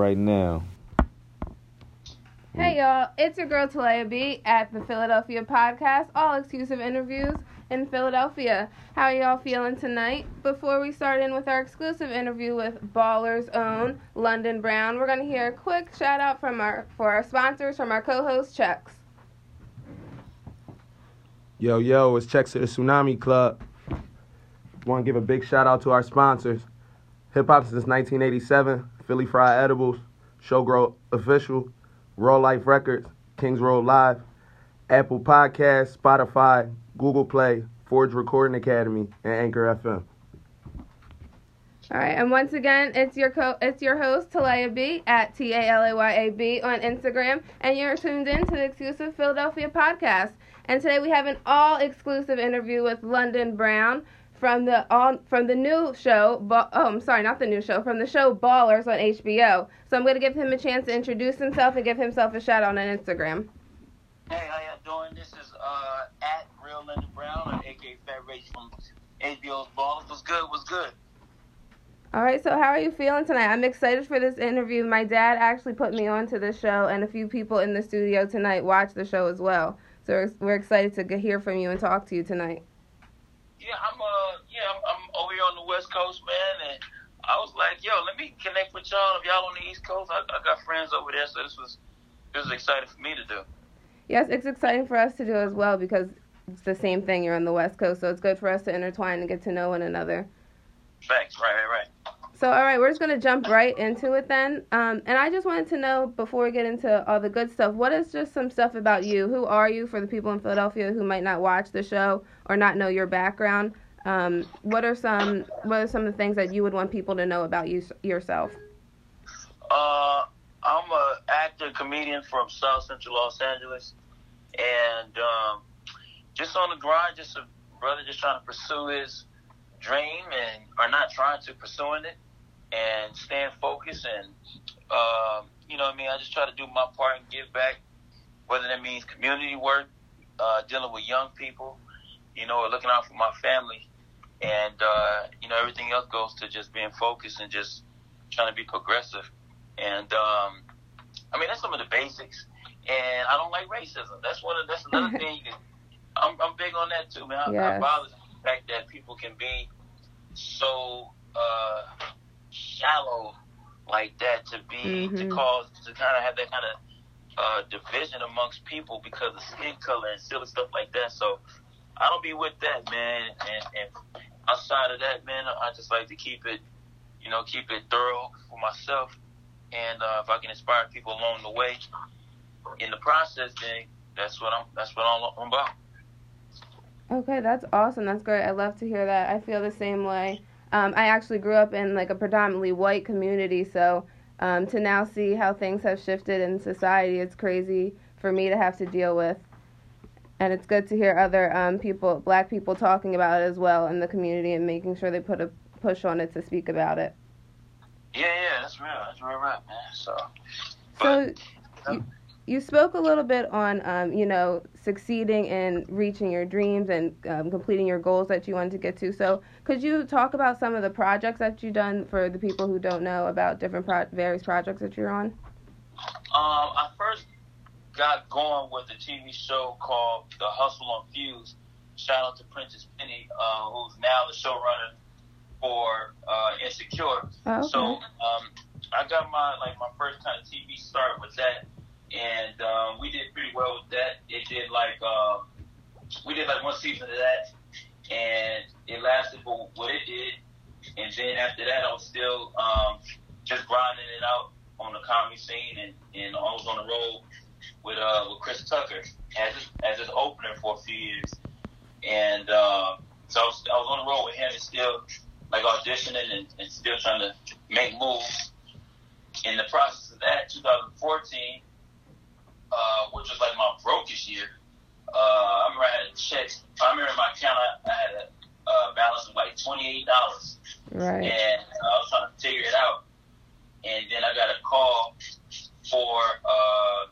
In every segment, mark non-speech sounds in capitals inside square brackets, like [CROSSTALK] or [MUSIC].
right now. Hey y'all, it's your girl Talaya B at the Philadelphia Podcast, all exclusive interviews in Philadelphia. How are y'all feeling tonight? Before we start in with our exclusive interview with Baller's own London Brown, we're gonna hear a quick shout out from our for our sponsors from our co-host Chucks. Yo, yo, it's Checks to the Tsunami Club. Want to give a big shout out to our sponsors. Hip Hop since 1987, Philly Fry Edibles, Showgirl Official, Raw Life Records, Kings Road Live, Apple Podcasts, Spotify, Google Play, Forge Recording Academy, and Anchor FM. All right, and once again, it's your co- it's your host Talaya B at T A L A Y A B on Instagram, and you're tuned in to the exclusive Philadelphia podcast. And today we have an all exclusive interview with London Brown from the all from the new show. Oh, I'm sorry, not the new show. From the show Ballers on HBO. So I'm going to give him a chance to introduce himself and give himself a shout out on Instagram. Hey, how y'all doing? This is uh, at Real London Brown, or aka Fat Rage from HBO's Ballers. What's good? What's good? All right, so how are you feeling tonight? I'm excited for this interview. My dad actually put me on to the show, and a few people in the studio tonight watch the show as well. So we're, we're excited to get, hear from you and talk to you tonight. Yeah, I'm uh, yeah, I'm, I'm over here on the West Coast, man, and I was like, yo, let me connect with y'all. If y'all on the East Coast, I, I got friends over there, so this was this was exciting for me to do. Yes, it's exciting for us to do as well because it's the same thing. You're on the West Coast, so it's good for us to intertwine and get to know one another. Facts, right, right, right. So, all right, we're just going to jump right into it then. Um, and I just wanted to know before we get into all the good stuff, what is just some stuff about you? Who are you for the people in Philadelphia who might not watch the show or not know your background? Um, what are some what are some of the things that you would want people to know about you yourself? Uh, I'm a actor, comedian from South Central Los Angeles, and um, just on the grind, just a brother just trying to pursue his dream and or not trying to pursuing it and staying focused and um, you know what I mean? I just try to do my part and give back whether that means community work uh, dealing with young people you know or looking out for my family. And uh, you know everything else goes to just being focused and just trying to be progressive. And um, I mean that's some of the basics. And I don't like racism. That's one of that's another [LAUGHS] thing you can I'm, I'm big on that too man. I, yes. I bothers the fact that people can be so uh, shallow like that to be Mhm. to cause to kind of have that kind of uh, division amongst people because of skin color and silly stuff like that. So I don't be with that, man. And, and outside of that, man, I just like to keep it, you know, keep it thorough for myself. And uh, if I can inspire people along the way in the process, then that's what I'm. That's what I'm about. Okay, that's awesome. That's great. I love to hear that. I feel the same way. Um, I actually grew up in like a predominantly white community, so um, to now see how things have shifted in society, it's crazy for me to have to deal with. And it's good to hear other um, people, black people, talking about it as well in the community and making sure they put a push on it to speak about it. Yeah, yeah, that's real. That's real, right, man. So, So, but, you, you spoke a little bit on, um, you know, succeeding in reaching your dreams and um, completing your goals that you wanted to get to. So, could you talk about some of the projects that you've done for the people who don't know about different pro- various projects that you're on? Um, I first got going with a TV show called The Hustle on Fuse. Shout out to Prentice Penny, uh, who's now the showrunner for uh, Insecure. Oh, okay. So um, I got my like my first kind of TV start with that, and um, we did pretty well with that. It did like um, we did like one season of that, and it lasted for what it did. And then after that, I was still um, just grinding it out on the comedy scene, and, and I was on the road with uh, with Chris Tucker as as his opener for a few years, and uh, so I was, I was on the road with him and still like auditioning and, and still trying to make moves. In the process of that, 2014, uh, which was like my brokest year, uh, I remember I had checks. I remember in my account I, I had a uh, balance of like twenty eight dollars, Right. and uh, I was trying to figure it out. And then I got a call for uh,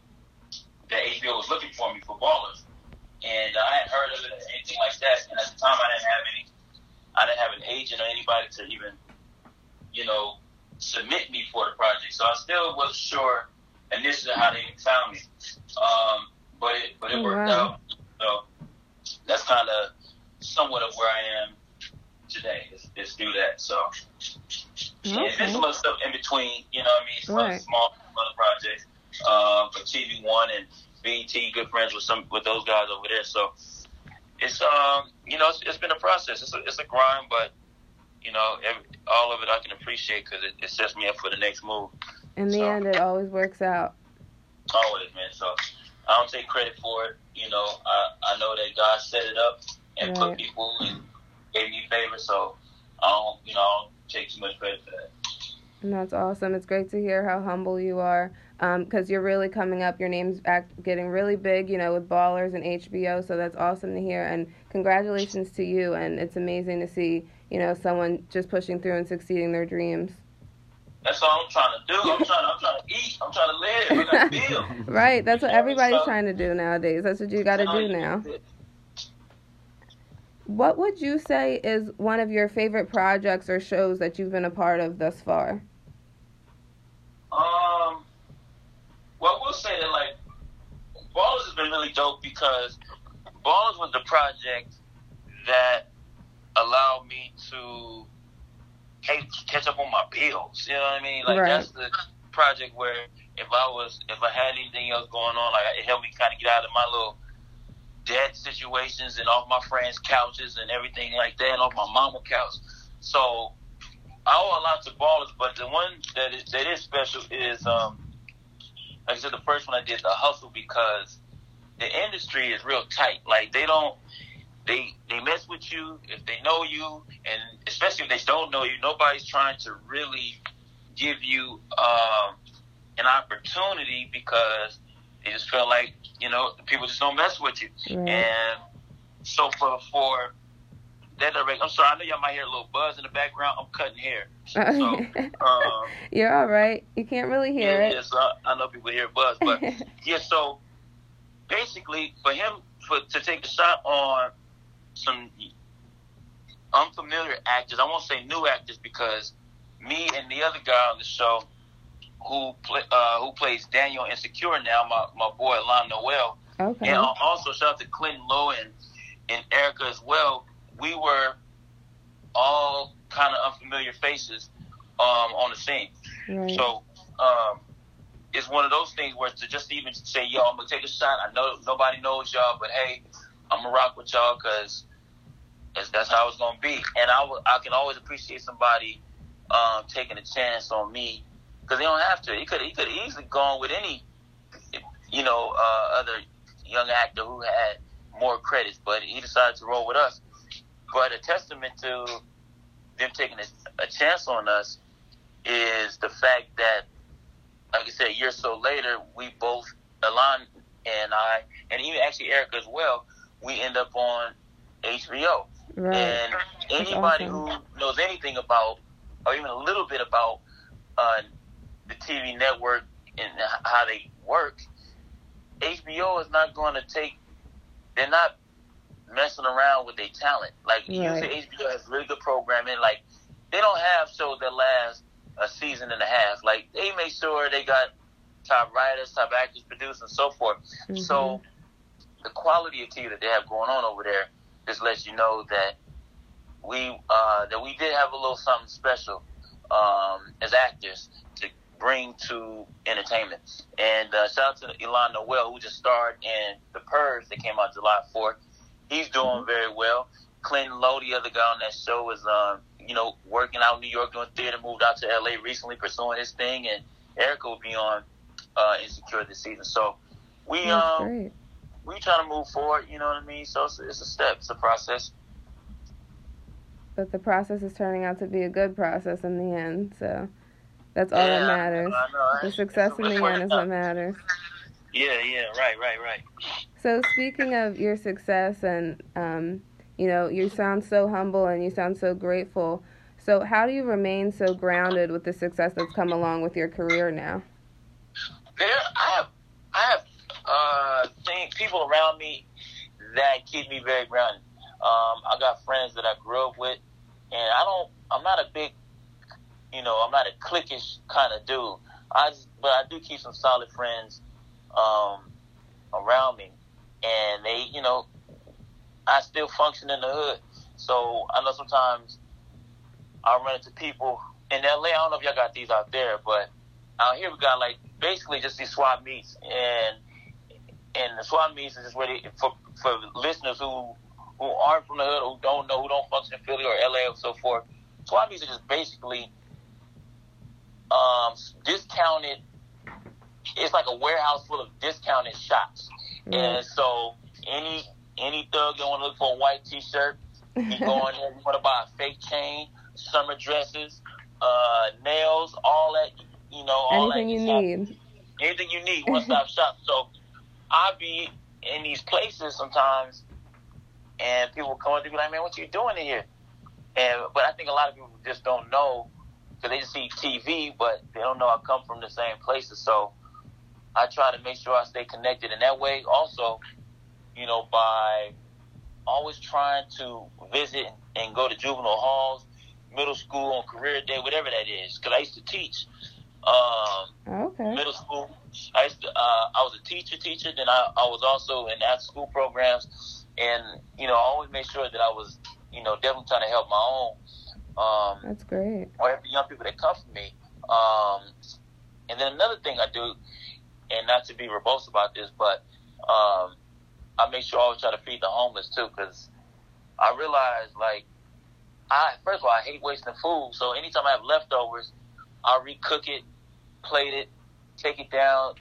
that HBO was looking for me for ballers, and I hadn't heard of it or anything like that. And at the time, I didn't have any. I didn't have an agent or anybody to even, you know, submit me for the project. So I still wasn't sure initially how they found me. Um, but it but it Oh, worked wow. out. So that's kind of somewhat of where I am today. Is, is through that. So yeah, Okay. there's some other stuff in between. You know what I mean? Some Right. small other projects uh, for TV One and BT. Good friends with some with those guys over there. So it's um you know it's, it's been a process. It's a, it's a grind, but you know every, all of it I can appreciate because it, it sets me up for the next move. In the So- end, it always works out. Always, man. So I don't take credit for it. You know, I I know that God set it up and Right. put people and gave me favor. So I don't you know I don't take too much credit for that. And that's awesome. It's great to hear how humble you are um, because you're really coming up. Your name's act, getting really big, you know, with Ballers and HBO. So that's awesome to hear. And congratulations to you. And it's amazing to see, you know, someone just pushing through and succeeding their dreams. That's all I'm trying to do. I'm trying. I'm trying to eat. I'm trying to live. I got to build. Right. That's what everybody's so- trying to do nowadays. That's what you got to do now. What would you say is one of your favorite projects or shows that you've been a part of thus far? Um, well, we'll say that like Ballers has been really dope because Ballers was the project that allowed me to catch, catch up on my bills. You know what I mean? Like Right. that's the project where if I was if I had anything else going on, like it helped me kind of get out of my little debt situations and off my friends' couches and everything like that, and off my mama couch. So I owe a lot to ballers, but the one that is that is special is um like I said, the first one I did the hustle because the industry is real tight. Like they don't they they mess with you if they know you and especially if they don't know you, nobody's trying to really give you um an opportunity because they just feel like, you know, people just don't mess with you. Right. And so for for that direct I'm sorry, I know y'all might hear a little buzz in the background. I'm cutting hair. So [LAUGHS] um You're all right. You can't really hear yeah, it. yeah, so I, I know people hear buzz, but [LAUGHS] yeah, so basically for him for to take a shot on some unfamiliar actors, I won't say new actors because me and the other guy on the show who play, uh, who plays Daniel Insecure now, my, my boy Y'lan Noel, okay. and also shout out to Clinton Lowe and, and Erica as well. We were all kind of unfamiliar faces um, on the scene. Right. So um, it's one of those things where to just even say, "Yo, I'm gonna take a shot." I know nobody knows y'all, but hey, I'm gonna rock with y'all because that's, how it's gonna be. And I I can always appreciate somebody um, taking a chance on me because they don't have to. He could he could easily gone with any you know uh, other young actor who had more credits, but he decided to roll with us. But a testament to them taking a, a chance on us is the fact that, like I said, a year or so later, we both, Y'lan and I, and even actually Erica as well, we end up on HBO. right. And anybody awesome. who knows anything about, or even a little bit about uh, the TV network and how they work, HBO is not going to take, they're not messing around with their talent. Like, Right. usually HBO has really good programming. Like, they don't have shows that last a season and a half. Like, they make sure they got top writers, top actors, producers, and so forth. Mhm. So, the quality of tea that they have going on over there just lets you know that we uh, that we did have a little something special um, as actors to bring to entertainment. And uh, shout out to Y'lan Noel who just starred in The Purge that came out July fourth. He's doing very well. Clinton Lowe, the other guy on that show, is um, you know working out in New York doing theater. Moved out to LA recently, pursuing his thing. And Erica will be on uh, Insecure this season. So we That's um great. We trying to move forward. You know what I mean? So it's, it's a step, it's a process. But the process is turning out to be a good process in the end. So that's all Yeah, that matters. I know, right? The success in the end is what matters. Yeah, yeah, right, right, right. So speaking of your success and um, you know, you sound so humble and you sound so grateful. So how do you remain so grounded with the success that's come along with your career now? There, I have uh, people around me that keep me very grounded. Um, I got friends that I grew up with, and I don't. I'm not a big, you know, I'm not a cliquish kind of dude. I just, but I do keep some solid friends um, around me, and they, you know, I still function in the hood. So I know sometimes I run into people in LA. I don't know if y'all got these out there, but out here we got like basically just these swap meets, and and the swap meets is just where they for for listeners who who aren't from the hood, who don't know, who don't function in Philly or LA or so forth. Swap meets are just basically um, discounted. It's like a warehouse full of discounted shops, Mm. and so any any thug that want to look for a white T-shirt, you go in there. You want to buy a fake chain, summer dresses, uh, nails, all that. You know, all Anything that you need. anything you need, one stop [LAUGHS] shop. So I be in these places sometimes, and people come up to me like, "Man, what you doing in here?" And but I think a lot of people just don't know because they just see TV, but they don't know I come from the same places. So I try to make sure I stay connected in that way. Also, you know, by always trying to visit and go to juvenile halls, middle school on career day, whatever that is. Because I used to teach. Um, Okay. middle school. I used to, uh, I was a teacher, teacher. Then I, I was also in after school programs, and you know, I always made sure that I was, you know, definitely trying to help my own, um, That's great. or help the young people that come from me. Um, and then another thing I do, and not to be verbose about this, but um, I make sure I always try to feed the homeless too, because I realize like, I first of all I hate wasting food. So anytime I have leftovers, I'll recook it, plate it, take it down,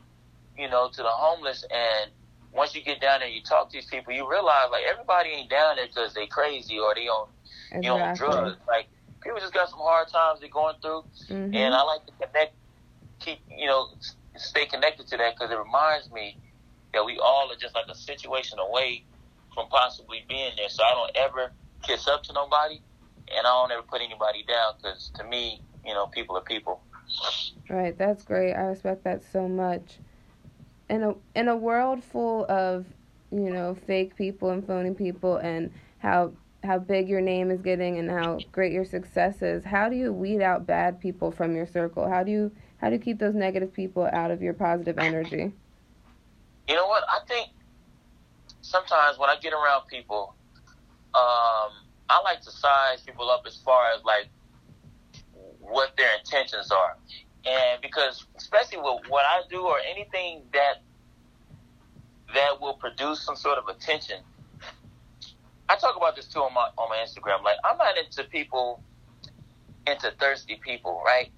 you know, to the homeless. And once you get down there, you talk to these people, you realize like everybody ain't down there because they crazy or they on you know drugs. Like people just got some hard times they're going through, Mhm. and I like to connect, keep you know, stay connected to that because it reminds me that we all are just like a situation away from possibly being there. So I don't ever kiss up to nobody, and I don't ever put anybody down because to me, you know, people are people. Right, that's great. I respect that so much. In a in a world full of, you know, fake people and phony people and how how big your name is getting and how great your success is, how do you weed out bad people from your circle? How do you how do you keep those negative people out of your positive energy? You know what? I think sometimes when I get around people, um, I like to size people up as far as like what their intentions are. And because especially with what I do or anything that that will produce some sort of attention. I talk about this too on my on my Instagram. Like I'm not into people into thirsty people, right?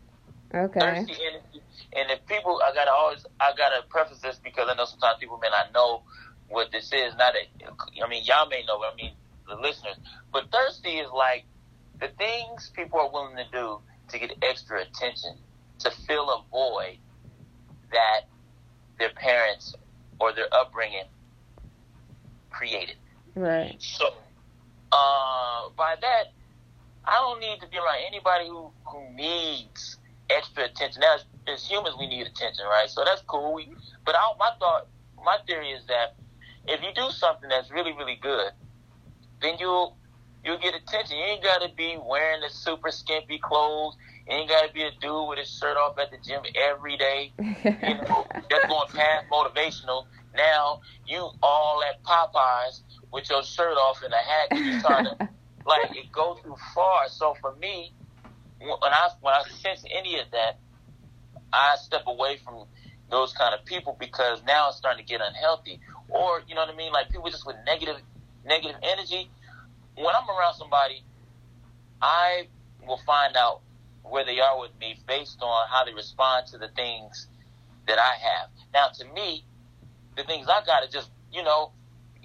Okay. thirsty energy. And if people, I gotta always, I gotta preface this because I know sometimes people may not know what this is. Not that, I mean, y'all may know, but I mean, the listeners. But thirsty is like the things people are willing to do to get extra attention, to fill a void that their parents or their upbringing created. Right. So, uh, by that, I don't need to be around anybody who, who needs extra attention. Now, as, as humans, we need attention, right? So that's cool. We, but I, my thought, my theory is that if you do something that's really, really good, then you'll you'll get attention. You ain't got to be wearing the super skimpy clothes. You ain't got to be a dude with his shirt off at the gym every day. [LAUGHS] You know, that's going past motivational. Now you all at Popeyes with your shirt off and a hat. And you trying [LAUGHS] to like it goes too far. So for me, when I when I sense any of that, I step away from those kind of people because now it's starting to get unhealthy. Or you know what I mean, like people just with negative negative energy. When I'm around somebody, I will find out where they are with me based on how they respond to the things that I have. Now, to me, the things I got are just you know,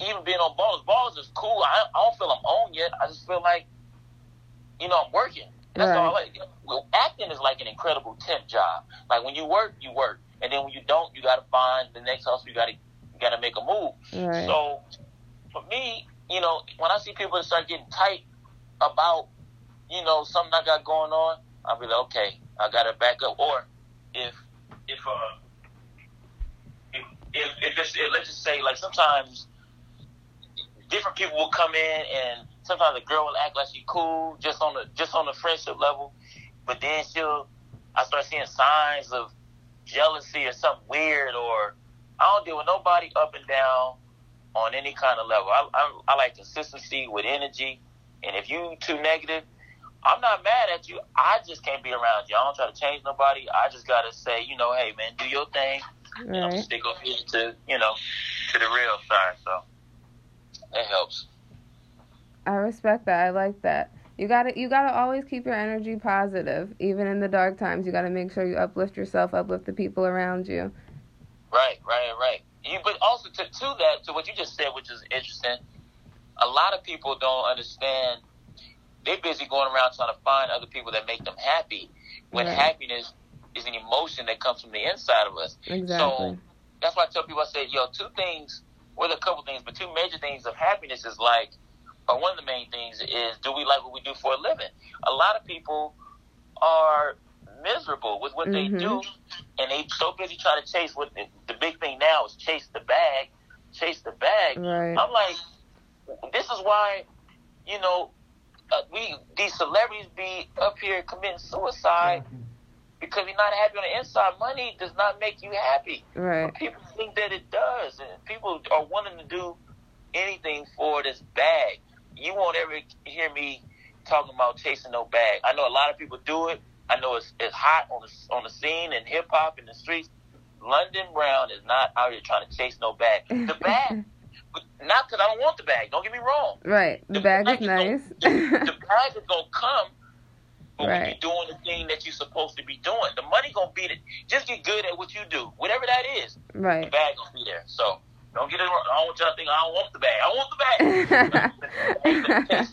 even being on balls, balls is cool. I, I don't feel I'm on yet. I just feel like, you know, I'm working. That's Right. all. I like. Well, acting is like an incredible temp job. Like when you work, you work, and then when you don't, you got to find the next hustle. You got to you got to make a move. Right. So, for me, you know, when I see people start getting tight about, you know, something I got going on, I'll be like, okay, I got to back up. Or if if uh if if, it's let's just say like sometimes different people will come in and sometimes a girl will act like she cool just on the just on the friendship level, but then she'll I start seeing signs of jealousy or something weird or I don't deal with nobody up and down on any kind of level. I, I, I like consistency with energy, and if you too negative, I'm not mad at you. I just can't be around you. I don't try to change nobody. I just gotta say, you know, hey man, do your thing. You know, Right. stick over here to you know to the real side. So it helps. I respect that. I like that. You gotta you gotta always keep your energy positive, even in the dark times. You gotta make sure you uplift yourself, uplift the people around you. Right, right, right. You, but also to, to that, to what you just said, which is interesting, a lot of people don't understand. They're busy going around trying to find other people that make them happy, when Right. happiness is an emotion that comes from the inside of us. Exactly. So that's why I tell people, I say, yo, two things, well, a couple things, but two major things of happiness is like, or one of the main things is, do we like what we do for a living? A lot of people are miserable with what Mhm. they do, and they so busy trying to chase what the, the big thing now is chase the bag, chase the bag. Right. I'm like, this is why, you know, uh, we these celebrities be up here committing suicide because you're not happy on the inside. Money does not make you happy. Right. But people think that it does, and people are wanting to do anything for this bag. You won't ever hear me talking about chasing no bag. I know a lot of people do it. I know it's, it's hot on the on the scene and hip hop in the streets. London Brown is not out here trying to chase no bag. The [LAUGHS] bag, not because I don't want the bag. Don't get me wrong. Right. The bag is nice. The, the [LAUGHS] bag is gonna come, but when you're doing the thing that you're supposed to be doing, the money gonna beat it. Just get good at what you do, whatever that is. Right, The right. bag gonna be there. So don't get it wrong. I don't want y'all to think I don't want the bag. I want the bag.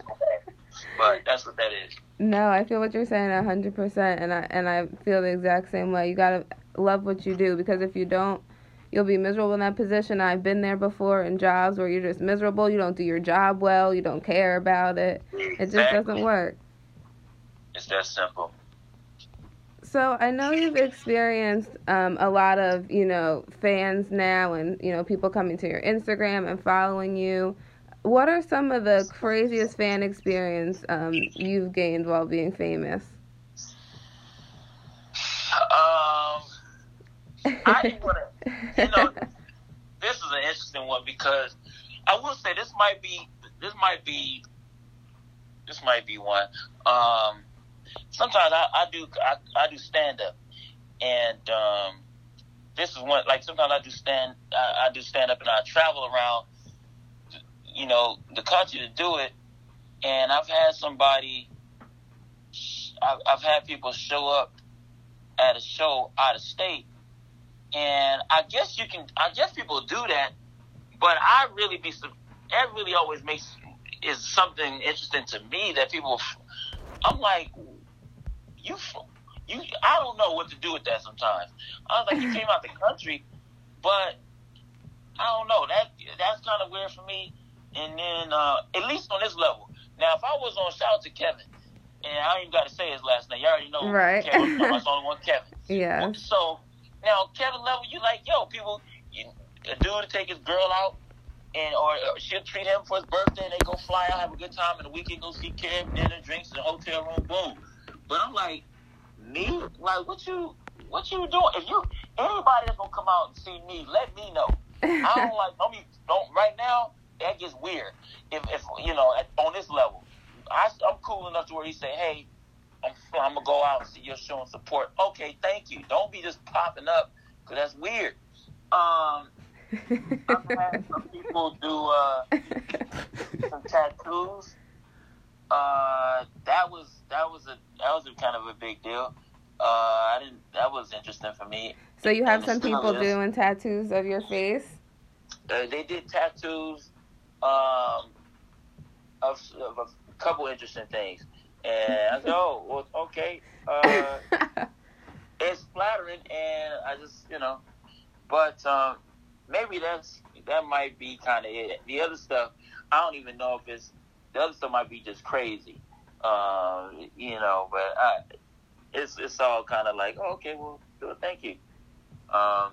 [LAUGHS] but that's what that is. No, I feel what you're saying a hundred percent, and I and I feel the exact same way. You gotta love what you do because if you don't, you'll be miserable in that position. I've been there before in jobs where you're just miserable. You don't do your job well. You don't care about it. It just doesn't work. It's that simple. So I know you've experienced um, a lot of you know fans now, and you know people coming to your Instagram and following you. What are some of the craziest fan experience um, you've gained while being famous? Um, I [LAUGHS] want to. You know, this is an interesting one because I will say this might be this might be this might be one. Um, sometimes I, I do I, I do stand up, and um, this is one like sometimes I do stand I, I do stand up and I travel around, you know, the country to do it, and I've had somebody, I've, I've had people show up at a show out of state, and I guess you can. I guess people do that, but I really be. That really always makes is something interesting to me that people. I'm like, you, you. I don't know what to do with that sometimes. I was like, you [LAUGHS] came out the country, but I don't know. That that's kind of weird for me. And then uh, at least on this level. Now, if I was on shout out to Kevin, and I ain't even got to say his last name. You already know Right. Kevin. [LAUGHS] There's only one Kevin. Yeah. So now Kevin level, you like yo people, you, a dude to take his girl out, and or, or she'll treat him for his birthday, and they go fly out, have a good time, and the weekend go see Kev, dinner, drinks in the hotel room, boom. But I'm like, me, like what you, what you doing? If you anybody that's gonna come out and see me, let me know. I don't [LAUGHS] like. I mean, don't right now. That gets weird. If, if you know, at, on this level, I, I'm cool enough to where he say, "Hey, I'm, I'm gonna go out and see your show and support." Okay, thank you. Don't be just popping up because that's weird. Um, I've had [LAUGHS] some people do uh, some tattoos. Uh, that was that was a that was a kind of a big deal. Uh, I didn't. That was interesting for me. so you have some And people is. doing tattoos of your face. Uh, they did tattoos um, of, of a couple interesting things, and I said, "Oh, well, okay." Uh, [LAUGHS] it's flattering, and I just, you know, but um, maybe that's that might be kind of it. The other stuff, I don't even know if it's the other stuff might be just crazy, uh, you know. But I, it's it's all kind of like, oh, okay, well, well, thank you. Um,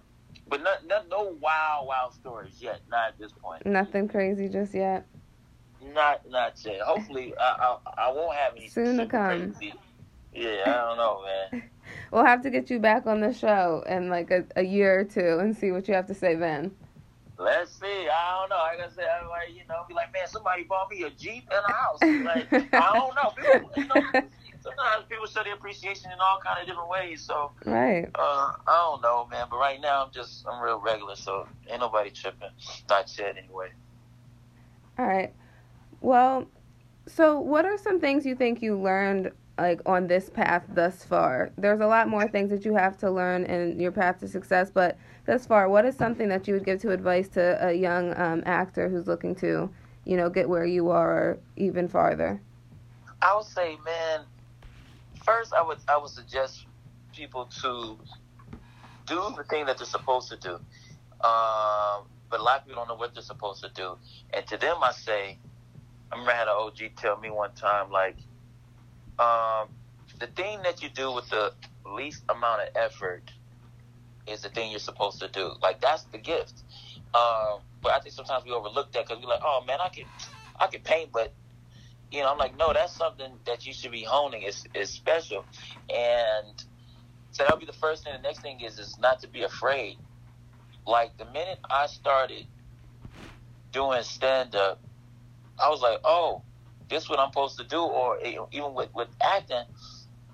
but not, not no wow wow stories yet, not at this point. Nothing crazy just yet. Not not yet. Hopefully, I I, I won't have any Soon to come. Crazy. Yeah, I don't know, man. [LAUGHS] we'll have to get you back on the show in like a, a year or two and see what you have to say then. Let's see. I don't know. Like I said, I'm like, you know, be like, man, somebody bought me a Jeep and a house. Like, I don't know. People, you know, sometimes people show their appreciation in all kind of different ways. So, right. Uh, I don't know, man. But right now, I'm just, I'm real regular. So, ain't nobody tripping. Not yet, anyway. All right. Well, so what are some things you think you learned like on this path thus far? There's a lot more things that you have to learn in your path to success, but thus far, what is something that you would give to advice to a young um, actor who's looking to, you know, get where you are or even farther? I would say, man, first I would I would suggest people to do the thing that they're supposed to do. Um, but a lot of people don't know what they're supposed to do. And to them, I say, I remember I had an OG tell me one time, like, um, the thing that you do with the least amount of effort is the thing you're supposed to do. Like that's the gift. Um, but I think sometimes we overlook that because we're like, oh man, I can, I can paint, but you know, I'm like, no, that's something that you should be honing. It's, it's special, and so that'll be the first thing. The next thing is is not to be afraid. Like the minute I started doing stand up, I was like, oh, this is what I'm supposed to do. Or even with with acting,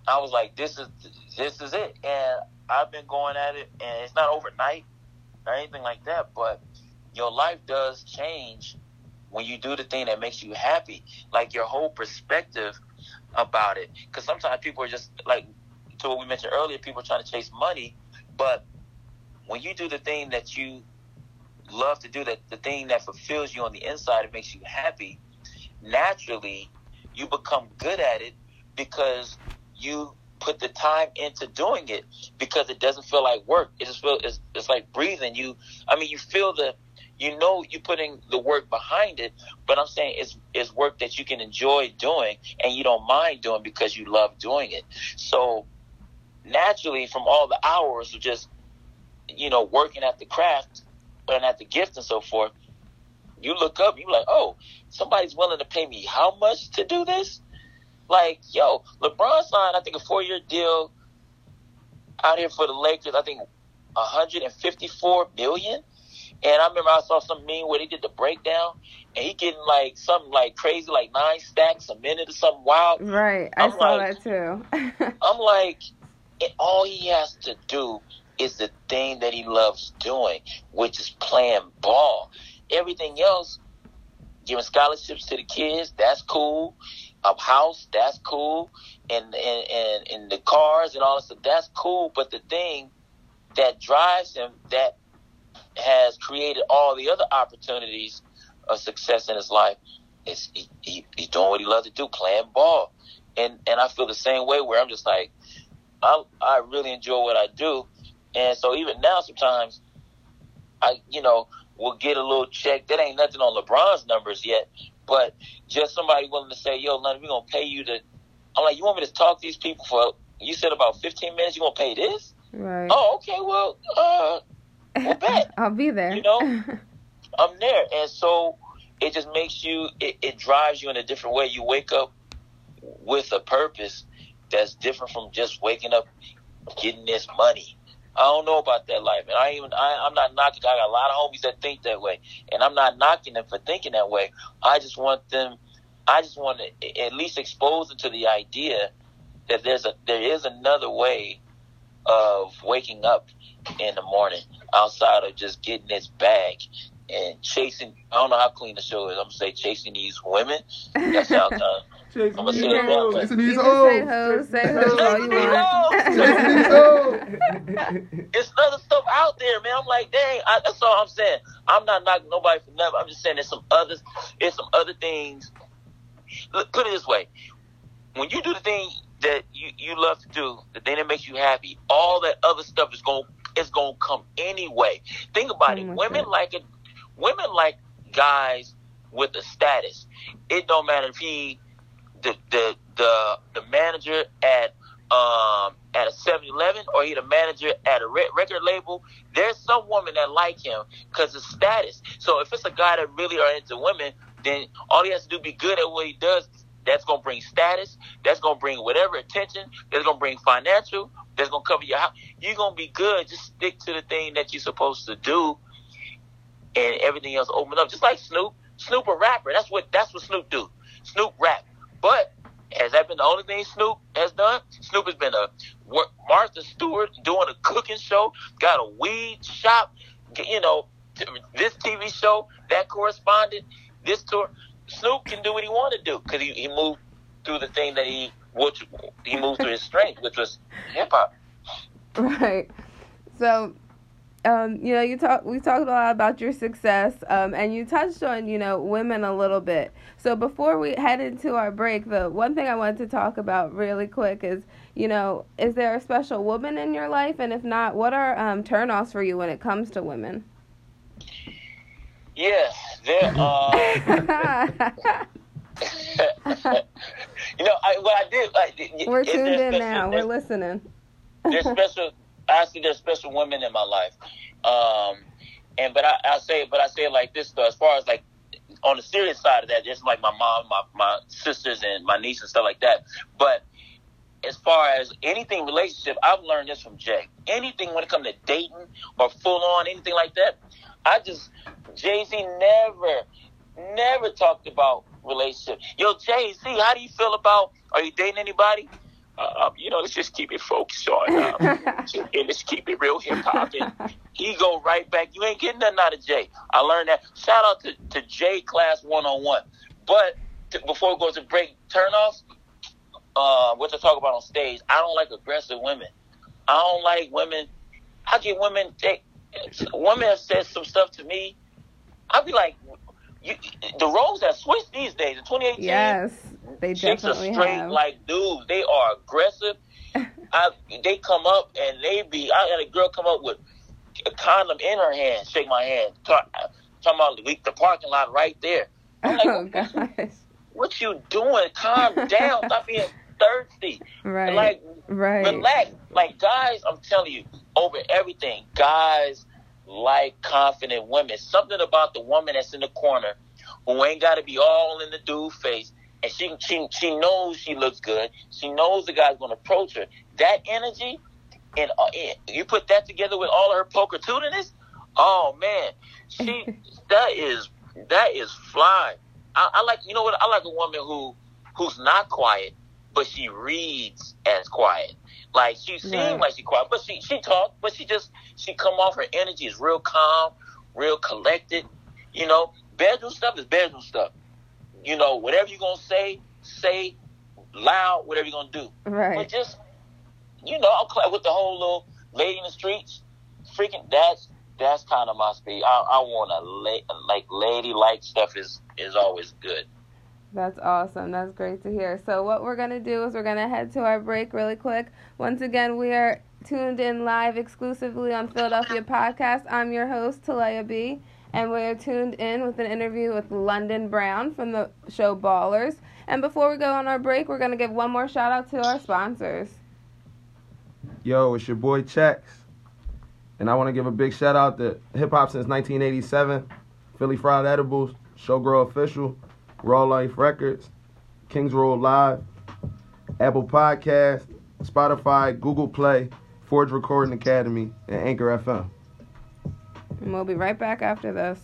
I was like, this is this is it. And I've been going at it, and it's not overnight or anything like that, but your life does change when you do the thing that makes you happy. Like your whole perspective about it. Because sometimes people are just like, to what we mentioned earlier, people are trying to chase money, but when you do the thing that you love to do, that the thing that fulfills you on the inside, it makes you happy. Naturally, you become good at it because you put the time into doing it because it doesn't feel like work. It just feels it's, it's like breathing. You, I mean, you feel the, you know, you're putting the work behind it. But I'm saying it's it's work that you can enjoy doing and you don't mind doing because you love doing it. So naturally, from all the hours of just, you know, working at the craft and at the gift and so forth, you look up, you're like, oh, somebody's willing to pay me how much to do this? Like, yo, LeBron signed, I think, a four year deal out here for the Lakers. I think 154 million. And I remember I saw some meme where they did the breakdown, and he getting like something like crazy, like nine stacks a minute or something wild. Right, I I'm saw like, that too. [LAUGHS] I'm like, all he has to do is the thing that he loves doing, which is playing ball. Everything else, giving scholarships to the kids, that's cool a house, that's cool, and and and, and the cars and all this stuff, that's cool. But the thing that drives him, that has created all the other opportunities of success in his life, is he, he, he's doing what he loves to do, playing ball. And and I feel the same way where I'm just like, I I really enjoy what I do, and so even now sometimes, I you know will get a little check. That ain't nothing on LeBron's numbers yet, but just somebody willing to say, "Yo, Leonard, we're gonna pay you to." I'm like, "You want me to talk to these people for?" You said about 15 minutes. You gonna pay this? Right. Oh, okay. Well, uh, we'll bet. [LAUGHS] I'll be there. You know, [LAUGHS] I'm there, and so it just makes you. It, it drives you in a different way. You wake up with a purpose that's different from just waking up getting this money. I don't know about that life, and I even I, I'm not knocking. I got a lot of homies that think that way, and I'm not knocking them for thinking that way. I just want them. I just want to at least expose them to the idea that there's a there is another way of waking up in the morning outside of just getting this bag and chasing. I don't know how clean the show is. I'm gonna say chasing these women. That's how. Uh, [LAUGHS] Chasing I'm gonna say it that hoes. Chasing these You hoes. hoes, say hoes all you [LAUGHS] Chasing want. these Chasing hoes. [LAUGHS] It's other stuff out there, man. I'm like, dang, I, that's all I'm saying. I'm not knocking nobody for nothing. I'm just saying there's some others, there's some other things. Look, put it this way: when you do the thing that you, you love to do, the thing that makes you happy, all that other stuff is going going to come anyway. Think about it. Women like it. Women like guys with a status. It don't matter if he the the the, the manager at um at a 7-Eleven or he the manager at a re- record label. There's some women that like him because of status. So if it's a guy that really are into women, then all he has to do be good at what he does that's gonna bring status, that's gonna bring whatever attention, that's gonna bring financial, that's gonna cover your house. You're gonna be good. Just stick to the thing that you're supposed to do, and everything else open up. Just like Snoop, Snoop a rapper. That's what that's what Snoop do. Snoop rap, but has that been the only thing Snoop has done? Snoop has been a Martha Stewart doing a cooking show, got a weed shop, you know, this TV show, that correspondent, this tour. Snoop can do what he wanted to do because he, he moved through the thing that he which he moved through his strength, which was hip hop. Right. So, um, you know, you talk. We talked a lot about your success, um, and you touched on you know women a little bit. So before we head into our break, the one thing I wanted to talk about really quick is you know, is there a special woman in your life, and if not, what are um, turnoffs for you when it comes to women? Yes, there are. [LAUGHS] you know, I, what I did. I, We're tuned in now. We're listening. there's special. I see there's special women in my life, um, and but I, I say, but I say it like this though. As far as like on the serious side of that, just like my mom, my my sisters, and my niece and stuff like that. But as far as anything relationship, I've learned this from Jay. Anything when it comes to dating or full on anything like that, I just Jay Z never, never talked about relationship. Yo, Jay Z, how do you feel about? Are you dating anybody? Uh, um, you know, let's just keep it focused on, um, [LAUGHS] and let's keep it real hip hop. And he go right back. You ain't getting nothing out of Jay. I learned that. Shout out to to Jay Class One on One. But to, before we go to break, turnoffs. Uh, what to talk about on stage? I don't like aggressive women. I don't like women. I get women. They, women have said some stuff to me I'd be like, you, the roles have switched these days. In 2018, yes, they definitely are straight have. like dudes. They are aggressive. [LAUGHS] I, they come up and they be. I had a girl come up with a condom in her hand, shake my hand, talk, talking about the parking lot right there. I'm like, oh gosh, what you doing? Calm down. Stop being thirsty. Right. Like, right. Relax. Like guys, I'm telling you, over everything, guys like confident women. Something about the woman that's in the corner who ain't got to be all in the dude face. And she, she, she knows she looks good. She knows the guy's going to approach her. That energy, and uh, you put that together with all her poker tunedness, oh man, she [LAUGHS] that is that is fly. I, I like you know what I like a woman who who's not quiet, but she reads as quiet. Like she seemed yeah. like she quiet, but she she talked, but she just she come off her energy is real calm, real collected. You know, bedroom stuff is bedroom stuff. You know, whatever you're gonna say, say loud, whatever you're gonna do. Right. But just you know, I'm with the whole little lady in the streets. Freaking that's that's kind of my speed. I, I want a la- like lady like stuff is is always good. That's awesome. That's great to hear. So, what we're going to do is we're going to head to our break really quick. Once again, we are tuned in live exclusively on Philadelphia Podcast. I'm your host, Talaya B, and we're tuned in with an interview with London Brown from the show Ballers. And before we go on our break, we're going to give one more shout out to our sponsors. Yo, it's your boy Chex. And I want to give a big shout out to Hip Hop Since 1987, Philly Fried Edibles, Showgirl Official, Raw Life Records, Kings Road Live, Apple Podcast, Spotify, Google Play, Forge Recording Academy, and Anchor FM. And we'll be right back after this.